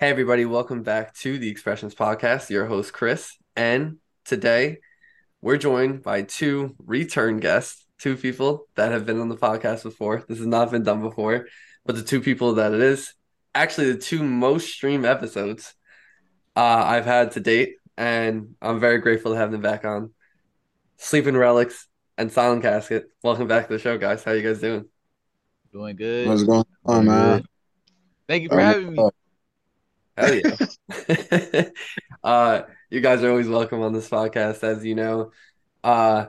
Hey, everybody, welcome back to the Expressions Podcast. Your host, Chris. And today we're joined by two return guests, two people that have been on the podcast before. This has not been done before, but the two people that it is actually the two most stream episodes uh, I've had to date. And I'm very grateful to have them back on. Sleeping Relics and Silent Casket. Welcome back to the show, guys. How you guys doing? Doing good. What's going on, Doing man? Thank you for having me. Hell yeah. uh, you guys are always welcome on this podcast, as you know. Uh,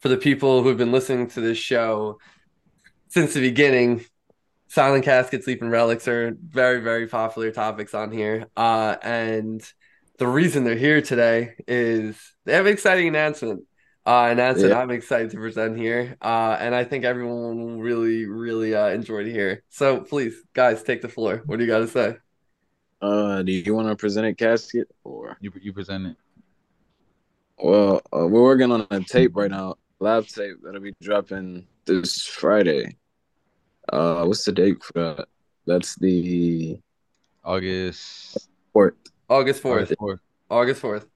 for the people who've been listening to this show since the beginning, Silent Casket, Sleeping Relics are very, very popular topics on here. Uh, and the reason they're here today is they have an exciting announcement. Uh, announcement Yeah. I'm excited to present here. Uh, and I think everyone will really, really uh, enjoy to hear. So please, guys, take the floor. What do you got to say? Uh, do you want to present it, casket or? You you present it? Well, uh, we're working on a tape right now, live tape that'll be dropping this Friday. Uh, what's the date for that? That's the August fourth. August 4th. August 4th. August 4th.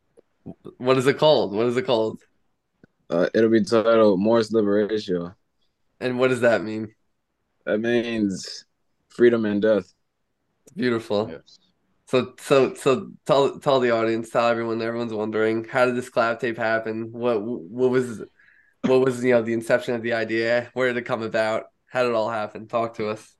What is it called? What is it called? Uh, it'll be titled Morris Liberation. And what does that mean? That means freedom and death. Beautiful. Yes. So so so tell tell the audience, tell everyone, everyone's wondering, how did this collab tape happen? What what was what was you know the inception of the idea? Where did it come about? How did it all happen? Talk to us.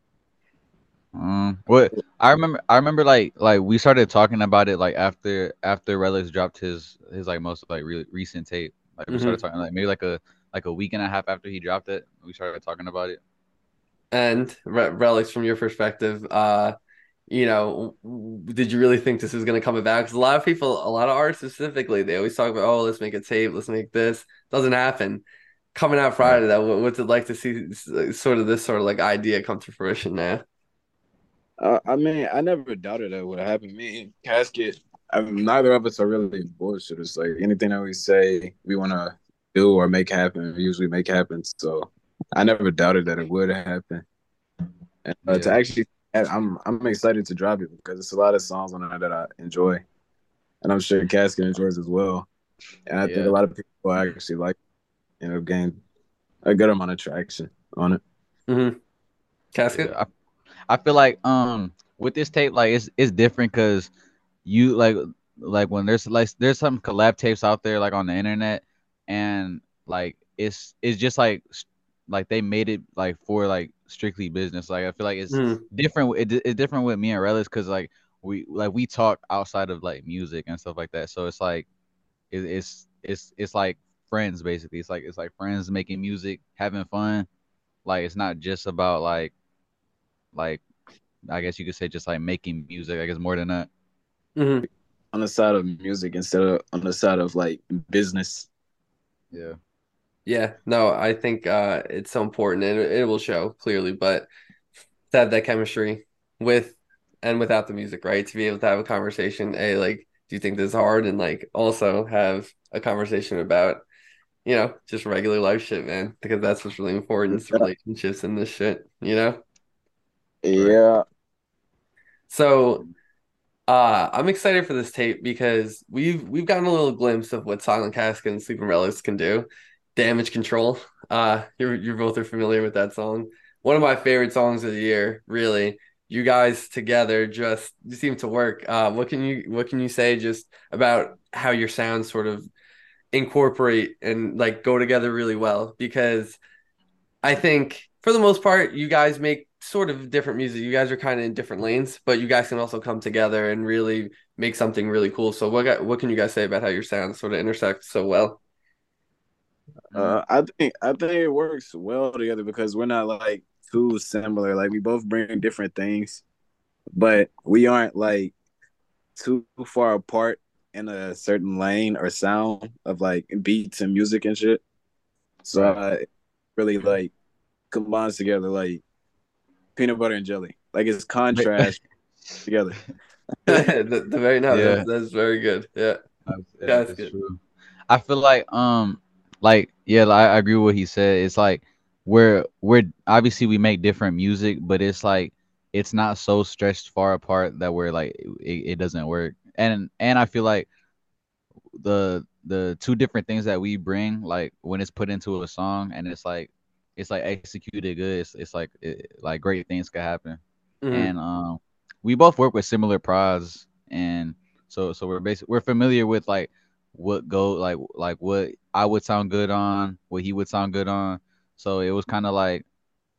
Um. What I remember, I remember like like we started talking about it like after after Relics dropped his his like most like re- recent tape. Like we started talking like maybe like a like a week and a half after he dropped it. We started talking about it. And Re- relics from your perspective, uh, you know, did you really think this was going to come about? Because a lot of people, a lot of artists specifically, they always talk about, oh, let's make a tape, let's make this. Doesn't happen. Coming out Friday, that what- what's it like to see sort of this sort of like idea come to fruition now? Uh, I mean, I never doubted that would happen. Me and Casket, I mean, neither of us are really bullshitters. Like anything that we say we want to do or make happen, we usually make happen. So I never doubted that it would happen. And uh, to actually, I'm I'm excited to drop it because it's a lot of songs on there that I enjoy, and I'm sure Casket enjoys as well. And I think a lot of people actually like, you know, gain a good amount of traction on it. Mm-hmm. Casket? Yeah, I, I feel like um with this tape like it's it's different because you like like when there's like there's some collab tapes out there like on the internet and like it's it's just like like they made it like for like strictly business like I feel like it's Mhm. different with- it, it's different with me and Relics because like we like we talk outside of like music and stuff like that so it's like it, it's it's it's like friends basically it's like it's like friends making music having fun like it's not just about like like I guess you could say just like making music. I guess more than that. Mhm. On the side of music instead of on the side of like business. Yeah. Yeah, no, I think uh, it's so important and it, it will show clearly, but to have that chemistry with and without the music, right? To be able to have a conversation, a like, do you think this is hard? And like also have a conversation about, you know, just regular life shit, man, because that's what's really important is relationships and this shit, you know? Yeah, So uh I'm excited for this tape because we've we've gotten a little glimpse of what Silent Casket and Sleeping Relics can do. Damage Control. Uh you're you both are familiar with that song. One of my favorite songs of the year, really. You guys together just seem to work. Uh what can you what can you say just about how your sounds sort of incorporate and like go together really well? Because I think for the most part, you guys make sort of different music. You guys are kind of in different lanes, but you guys can also come together and really make something really cool. So what what can you guys say about how your sounds sort of intersect so well? Uh, I think I think it works well together because we're not like too similar. Like we both bring different things, but we aren't like too far apart in a certain lane or sound of like beats and music and shit. So I really like combines together like peanut butter and jelly. Like it's contrast together. the, the very no, Yeah. that's, that's very good. Yeah. That's, Yeah, yeah, that's that's good. true. I feel like um like yeah, like, I agree with what he said. It's like we're we're obviously we make different music, but it's like it's not so stretched far apart that we're like it, it doesn't work. And and I feel like the the two different things that we bring, like when it's put into a song and it's like it's like executed good, it's, it's like it, like great things could happen. Mhm. And um, we both work with similar prods, and so so we're basically we're familiar with like what go like like what I would sound good on, what he would sound good on. So it was kind of like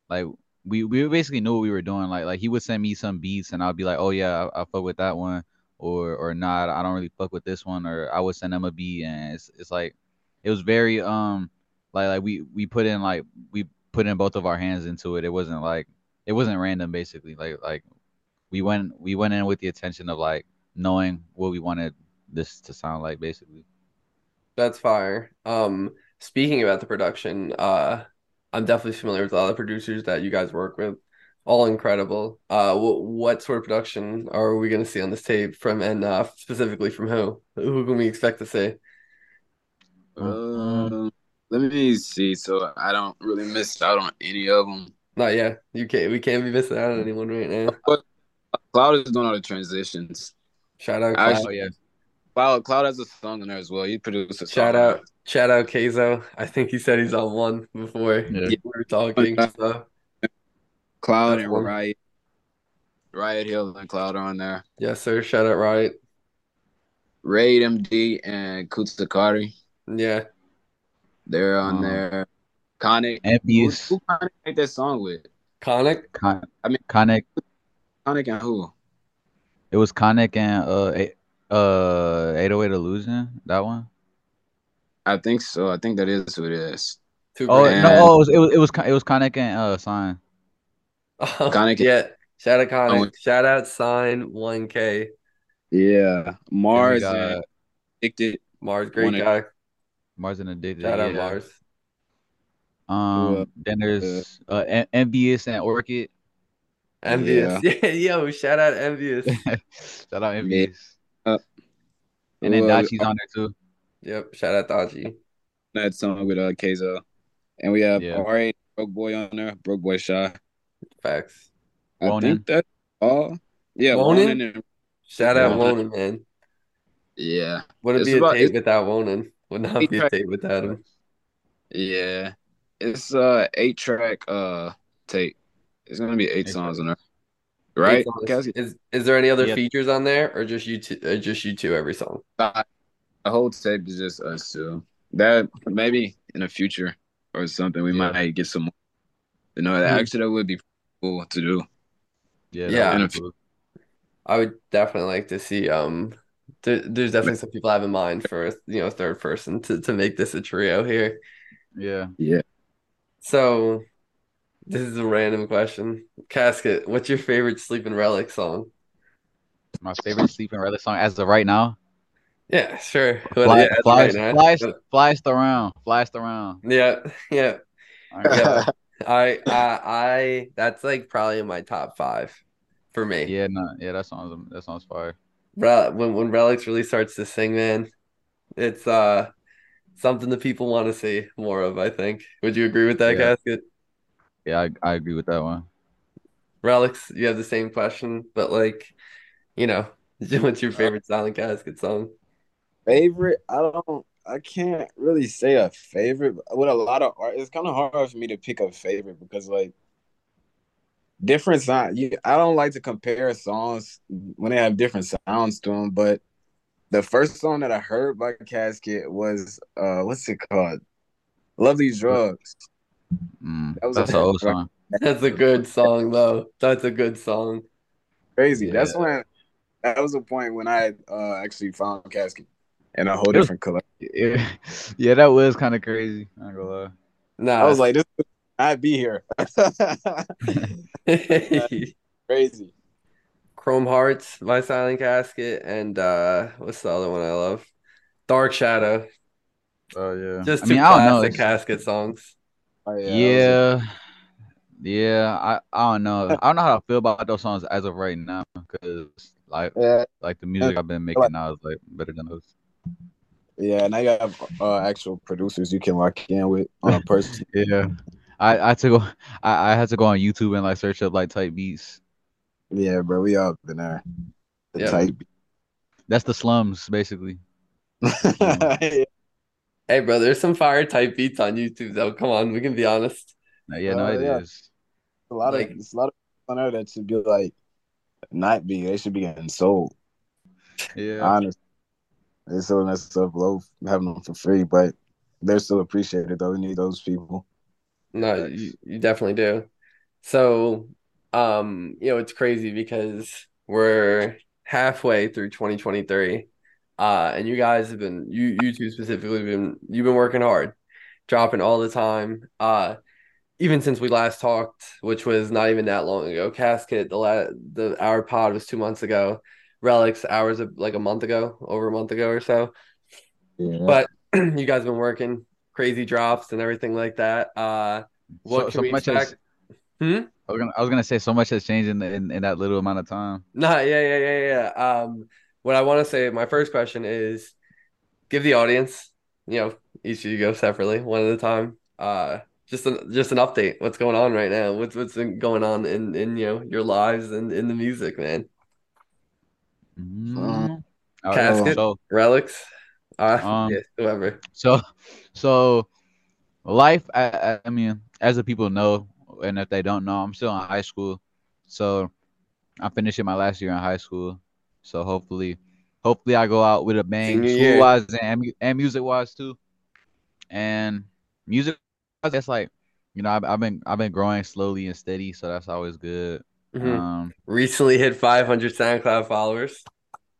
like we we basically knew what we were doing. Like like he would send me some beats, and I'd be like, oh yeah, I, I fuck with that one, or or not, I don't really fuck with this one, or I would send him a beat, and it's it's like it was very um like like we we put in like we put in both of our hands into it. It wasn't like it wasn't random basically. Like like we went we went in with the intention of like knowing what we wanted this to sound like basically. That's fire. Um, speaking about the production, uh, I'm definitely familiar with a lot of the producers that you guys work with. All incredible. Uh, what, what sort of production are we gonna see on this tape from, and uh, specifically from who? Who can we expect to see? Um, let me see. So I don't really miss out on any of them. Not yet. You can't. We can't be missing out on anyone right now. Cloud is doing all the transitions. Shout out. I- Cloud. Oh yeah. Cloud, Cloud has a song in there as well. He produced a Shout song. out. Shout out Kazo. I think he said he's on one before Yeah. we were talking. So Cloud That's and one. Riot. Riot Hill and Cloud are on there. yes, sir. Shout out Riot. Raid MD and Kutsakari. Yeah. They're on Um, there. Conic. Who, Envious, who Conic made that song with? Conic. Con- I mean- Conic. Conic and who? It was Conic and uh eight- uh 808 Illusion. That one. I think so. I think that is who it is. Two Oh grand. no! Oh, it was it was it was, Con- it was Conic and uh Sign. Oh, Conic- yeah. Shout out Conic. Oh. Shout out Sign 1K. Yeah. Mars and Addicted. Mars, great One guy. Mars and Addicted. Shout out. Mars. Um, Uh, then there's uh En- Envious and Orchid. Envious. Yeah. yo, shout out Envious. Shout out Envious. And then who, uh, Dachi's on there too. yep. Shout out Dachi. that song with uh Keizo. And we have Yeah. R8 Broke Boy on there. Broke Boy Shy. Facts. I Wonin. think that's all. Yeah, Wonin? Wonin and Shout out Yeah. Wonin, man. yeah. Wouldn't It's be a about- tape without Wonin. Would not be a tape without him. Yeah. It's uh eight track uh tape. It's gonna be eight Eight songs on there. Right? Eight songs. Cassie? Is is there any other Yeah. features on there, or just you two? Or just you two every song? The whole tape is just us two. That maybe in the future or something we Yeah. might get some more. You know, that Hmm. actually that would be cool to do. Yeah. Yeah. that cool. I would definitely like to see. Um, there, there's definitely some people I have in mind for you know third person to to make this a trio here. Yeah. Yeah. So, this is a random question. Casket, what's your favorite Sleeping Relic song? My favorite sleeping relic song as of right now. Yeah, sure. Fly, yeah, flies, right flies, flies around, flies around. Yeah, yeah. I, I, I. That's like probably in my top five for me. Yeah, no, yeah, that song's that song's fire. Rel- when when Relics really starts to sing, man, it's uh something that people want to see more of. I think. Would you agree with that, Yeah. Casket? Yeah, I, I agree with that one. Relics, you have the same question, but like, you know, what's your favorite Silent Casket song? Favorite? I don't. I can't really say a favorite. With a lot of art, it's kind of hard for me to pick a favorite because like different sound. You, I don't like to compare songs when they have different sounds to them. But the first song that I heard by Casket was uh, what's it called? Love these drugs. Mm, That was that's a- an old song. That's a good song, though. That's a good song. Crazy. Yeah. That's when that was a point when I uh, actually found Casket in a whole was- different color. Yeah, yeah, that was kind of crazy. I ain't gonna lie. Nah, I was like, this. I'd be here. Crazy. Chrome Hearts by Silent Casket, and uh, what's the other one I love? Dark Shadow. Oh yeah. Just I two mean, I don't know. classic Casket songs. Oh, yeah. Yeah, yeah. I, I don't know. I don't know how I feel about those songs as of right now because like Yeah, like the music I've been making now is like better than those. yeah. Now you have uh, actual producers you can lock in with on a person. Yeah. I, I had to go I, I had to go on YouTube and like search up like type beats Yeah, bro, we all been there. The Yep. type. That's the slums, basically. Hey, bro, there's some fire type beats on YouTube though. Come on, we can be honest. Uh, yeah, no, Uh, it is. yeah. a lot Like- of it's a lot of on there that should be like not be. They should be getting sold. Yeah. Honestly, they're selling that stuff low, having them for free, but they're still appreciated though. We need those people. No, you, you definitely do. So, um, you know, it's crazy because we're halfway through 2023. Uh, and you guys have been you you two specifically been you've been working hard, dropping all the time. Uh, even since we last talked, which was not even that long ago. Casket, the la the our pod was two months ago. Relics hours of like a month ago, over a month ago or so. Yeah. But you guys have been working crazy drops and everything like that. Uh, what so, can so we much expect? has, Hmm? I was gonna I was gonna say so much has changed in, in in that little amount of time. Nah, yeah, yeah, yeah, yeah. Um, what I want to say, my first question is give the audience, you know, each of you go separately, one at a time. Uh, just an just an update. What's going on right now? What's what's been going on in in you know your lives and in the music, man? Mm. Uh, Casket? So Relics, uh, Um, yeah, whoever. so so life. I, I- I mean, as the people know, and if they don't know, I'm still in high school. So I'm finishing my last year in high school. So hopefully, hopefully I go out with a bang, Senior school wise and and music wise too. And music, that's like, you know, I've, I've been I've been growing slowly and steady, so that's always good. Mhm. Um, Recently hit 500 SoundCloud followers.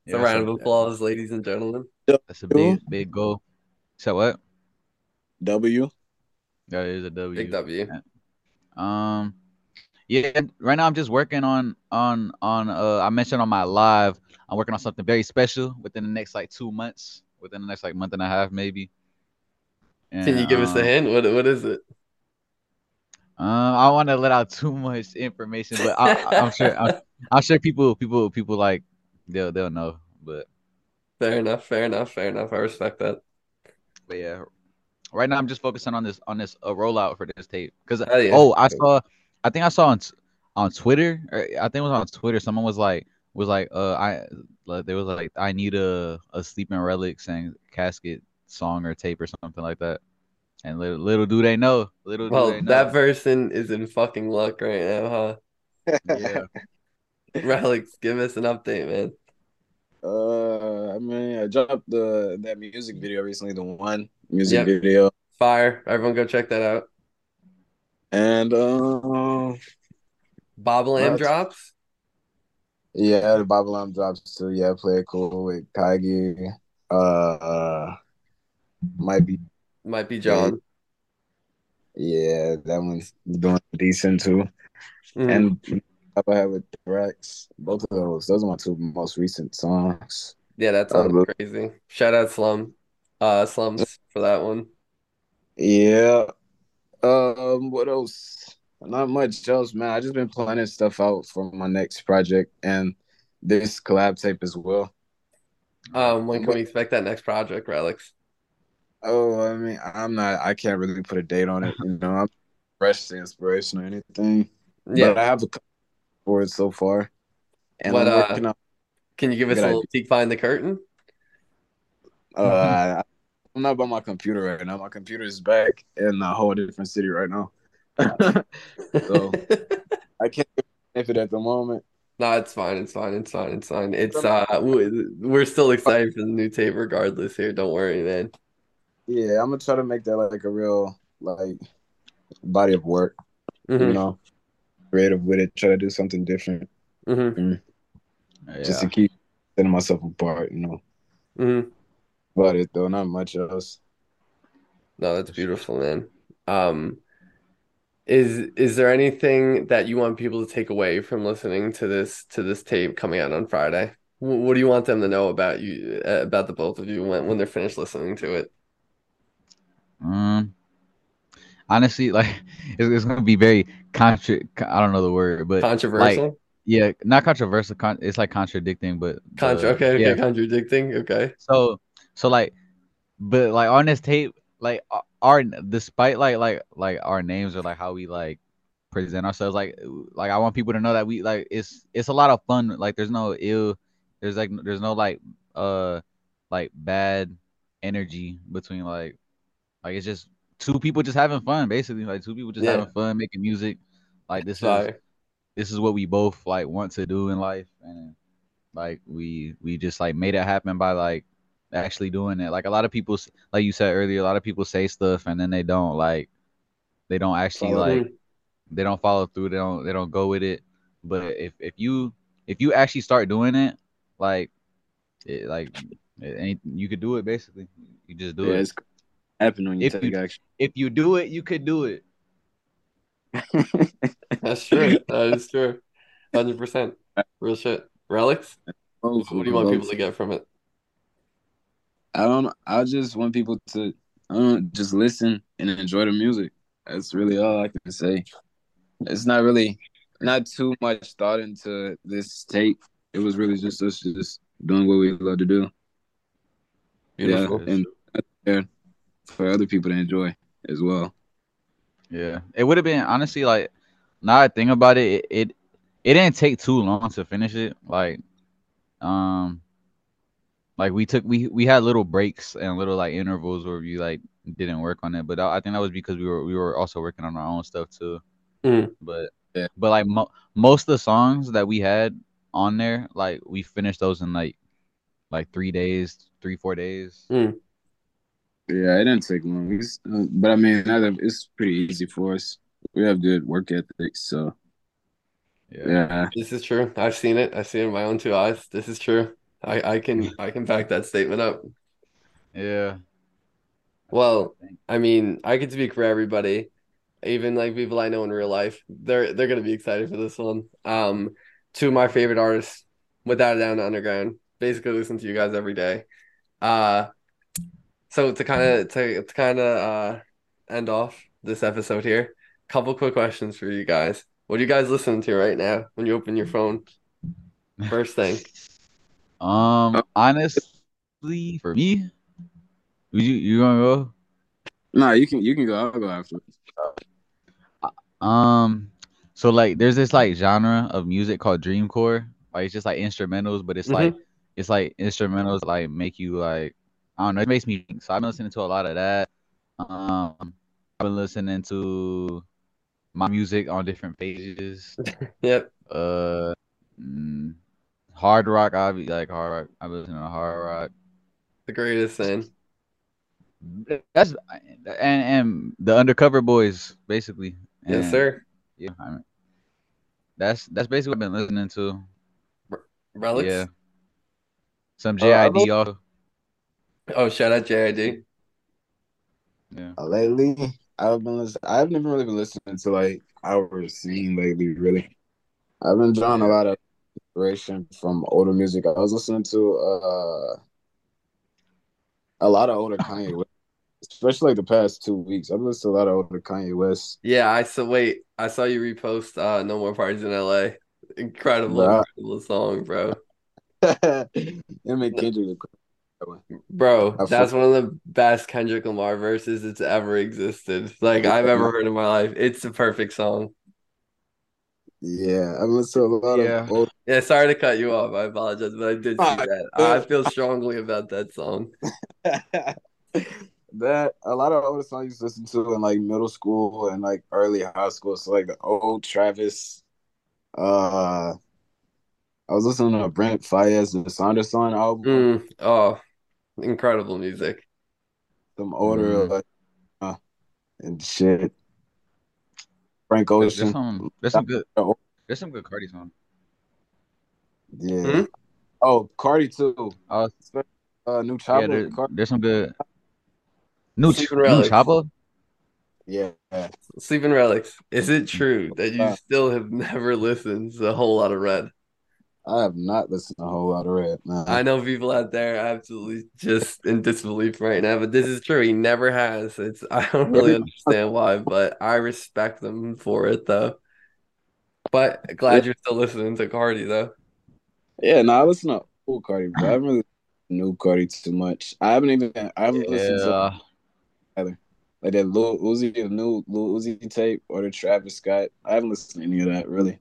So yeah, round of so applause, ladies and gentlemen. That's a big big goal. So what? W. That is a W. Big W. Um, yeah. Right now, I'm just working on on on. Uh, I mentioned on my live, I'm working on something very special within the next like two months, within the next like month and a half, maybe. Can you And, give us a um, hint? What what is it? Um, I want to let out too much information, but I, I'm sure I'm, I'm sure people people people like they'll they'll know. But Fair enough, fair enough, fair enough. I respect that. but yeah, right now I'm just focusing on this on this uh, rollout for this tape because Hell yeah. oh I saw I think I saw on on Twitter or I think it was on Twitter someone was like was like uh I like, they was like I need a a sleeping relic saying casket song or tape or something like that. And little, little do they know, little do Well, they know. that person is in fucking luck right now, huh? yeah. Relics, give us an update, man. Uh, I mean, I dropped the that music video recently, the one music Yep. video, Fire. Everyone go check that out. And uh, Bob Lamb drops. yeah, the Babylon drops too. Yeah, play it cool with Kagi. Uh, uh, might be Might be John. yeah, that one's doing decent too. Mhm. And I have with Rex, both of those. Those are my two most recent songs. yeah, that uh, sounds look- crazy. Shout out Slum. Uh Slums for that one. Yeah. Um, what else? Not much else, man. I just been planning stuff out for my next project and this collab tape as well. Um, when can we expect that next project, Relics? Oh, I mean, I'm not. I can't really put a date on it. You know, I'm fresh to inspiration or anything. But Yeah. I have a couple for it so far, and What, uh, on. Can you give us a little peek behind the curtain? Uh, I'm not by my computer right now. My computer is back in a whole different city right now. So- I can't if it at the moment. No, it's fine. It's fine. It's fine. It's fine. It's uh, we- we're still excited for the new tape, regardless. Here, don't worry, man. Yeah, I'm gonna try to make that like a real like body of work. You Mhm, know, creative with it. Try to do something different, mhm, just Yeah. to keep setting myself apart. You know, mhm. About it though. Not much else. No, that's beautiful, man. Um, is is there anything that you want people to take away from listening to this to this tape coming out on Friday? Wh- What do you want them to know about you, uh, about the both of you when when they're finished listening to it? Um, honestly, like it's, it's gonna be very contra. I don't know the word, but Controversial? yeah, not controversial. Con- it's like contradicting, but Contra, okay, okay, yeah. contradicting, okay. So, so like, but like on this tape, like our despite like like like our names or like how we like present ourselves. Like like I want people to know that we like it's it's a lot of fun. Like there's no ill, there's like there's no like uh like bad energy between like like it's just two people just having fun basically like two people just Yeah. having fun making music like this is this is what we both like want to do in life and like we we just like made it happen by like actually doing it like a lot of people like you said earlier a lot of people say stuff and then they don't like they don't actually Follow like they don't follow through they don't they don't go with it but if if you if you actually start doing it like it, like it you could do it basically you just do yeah, it it's happen when you If take you- action. if you do it you could do it That's true. that is true. Hundred percent. Real shit. Relics. What do you want people to get from it? I don't. I just want people to. I don't just listen and enjoy the music. That's really all I can say. It's not really not too much thought into this tape. It was really just us just doing what we love to do. Beautiful. Yeah, and for other people to enjoy as well. Yeah, it would have been honestly like now I think about it, it, it it didn't take too long to finish it. Like, um, like we took we we had little breaks and little like intervals where we like didn't work on it, but I I think that was because we were we were also working on our own stuff too. Mhm. But Yeah. but like mo- most of the songs that we had on there, like we finished those in like like three days, three four days. Yeah, it didn't take long. It's, uh, but I mean, it's pretty easy for us. We have good work ethics, so Yeah. yeah. This is true. I've seen it. I've seen it in my own two eyes. This is true. I, I can I can back that statement up. Yeah. Well, I mean, I can speak for everybody, even like people I know in real life. They're they're gonna be excited for this one. Um, two of my favorite artists, without a doubt, Underground. Basically, listen to you guys every day. Uh, so to kind of to to kind of uh end off this episode here, couple quick questions for you guys. What are you guys listening to right now when you open your phone? First thing. Um, honestly, for me, you you gonna go? No, you can you can go. I'll go after. Um, so like, there's this like genre of music called dreamcore. Like, it's just like instrumentals, but it's like it's like instrumentals like make you like I don't know. It makes me. think. So I've been listening to a lot of that. Um, I've been listening to my music on different pages. Yep. Uh, mm, hard rock. I be like hard rock. I've been listening to hard rock. The greatest thing. That's and and the undercover boys basically. Yes, sir. Yeah, I mean, that's that's basically what I've been listening to. Relics. Yeah, some Uh, JID also. Oh, shout out JID. Yeah, Uh, lately, I've been listening. I haven't even really been listening to like our scene lately. Really, I've been drawing a lot of inspiration from older music. I was listening to uh a lot of older Kanye West, especially like the past two weeks. I've listened to a lot of older Kanye West. Yeah, I saw. Wait, I saw you repost. Uh, no more parties in LA. Incredible, incredible song, bro. And Kendrick. Bro, that's one of the best Kendrick Lamar verses that's ever existed. Like I've ever heard in my life. It's the perfect song. Yeah, I've listened to a lot Yeah. of old. Yeah, sorry to cut you off. I apologize, but I did see that. I feel strongly about that song. that a lot of older songs to listen to in like middle school and like early high school. So like the old Travis. Uh, I was listening to Brent Faiyaz and the Sonder Son album. Mm, oh, incredible music. Some older Mhm. like, uh, and shit. Frank there's, there's Ocean. some there's some good Oh. there's some good Carti songs. Yeah. Hmm? Oh, Carti too. Uh, Uh, new yeah, Chopper. there, there's some good. New Ch- new Relics. Yeah. Sleeping Relics. Is it true that you still have never listened to a Whole Lotta Red? I have not listened to a whole lot of rap. Nah. I know people out there absolutely just in disbelief right now, but this is true. He never has. It's I don't really understand why, but I respect them for it though. But glad you're still listening to Carti though. Yeah, no, I listen to old Carti, but I haven't really knew Carti too much. I haven't even I haven't listened to Yeah, like that Lil Uzi, the new Lil Uzi tape, or the Travis Scott. I haven't listened to any of that really.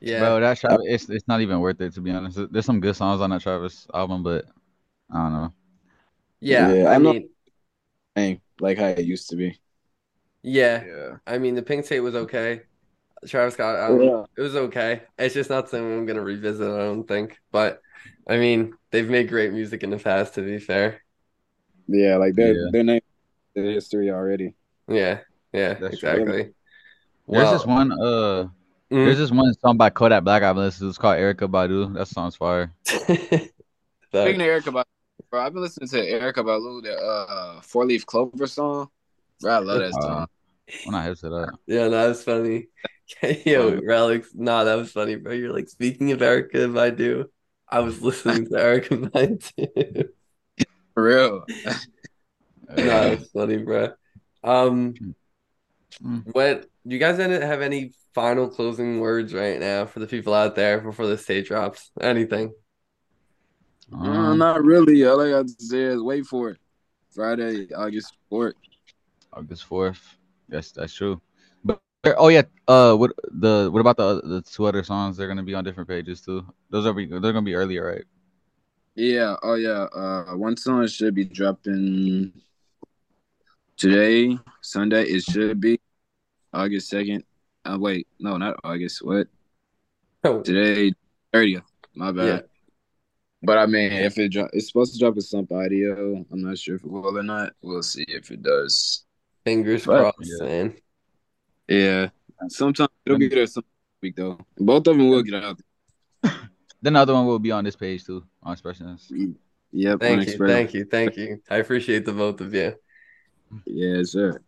Yeah, Bro, that Travis, it's it's not even worth it to be honest. There's some good songs on that Travis album, but I don't know. yeah. Yeah, I I'm mean, Dang, like how it used to be. yeah. Yeah. I mean, the Pink tape was okay. Travis Scott, album, Yeah. it was okay. It's just not something I'm gonna revisit. I don't think. But I mean, they've made great music in the past. To be fair, Yeah, like their Yeah. their name, their history already. yeah, yeah, That's true. exactly. There's Well, this one uh mm, there's this one song by Kodak Black I've listened to. It's called Erykah Badu. That song's fire. Speaking That- of Erykah Badu, bro, I've been listening to Erykah Badu, the uh Four Leaf Clover song. Bro, I love that Uh, song. When I hip to that. Yeah, no, that's funny. Yo, Relics, nah, that was funny, bro. You're like, speaking of Erykah Badu, I was listening to Erykah Badu. For real. no, that's funny, bro. Um, Mm. what do you guys any- have any final closing words right now for the people out there before the stage drops? Anything? Uh, Um, not really. All I got to say is wait for it. Friday, August 4th. August fourth. Yes, that's true. But oh yeah, uh, what the what about the the two other songs? They're gonna be on different pages too. Those are be they're gonna be earlier, right? Yeah, oh yeah. Uh one song should be dropping today, Sunday. It should be August 2nd. Uh wait, no, not August. What? Oh, Today, 30th. My bad. Yeah. But I mean, if it drop, it's supposed to drop a some audio. I'm not sure if it will or not. We'll see if it does. fingers But- crossed, Yeah. man. Yeah. Sometimes it'll be there some week though. Both of them will get out. Then the other one will be on this page too on expressions. Yep. Thank you, thank you, thank you. I appreciate the both of you. Yeah, sir.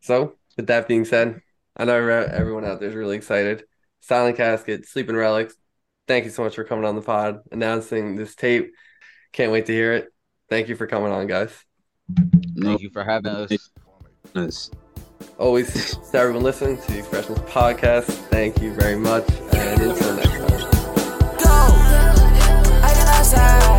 So, with that being said, I know everyone out there is really excited. Silent Casket, Sleeping Relics, thank you so much for coming on the pod, announcing this tape. Can't wait to hear it. Thank you for coming on, guys. Thank you for having us. Nice. Always to everyone listening to the Expressions Podcast. Thank you very much, and until next time. Go! I.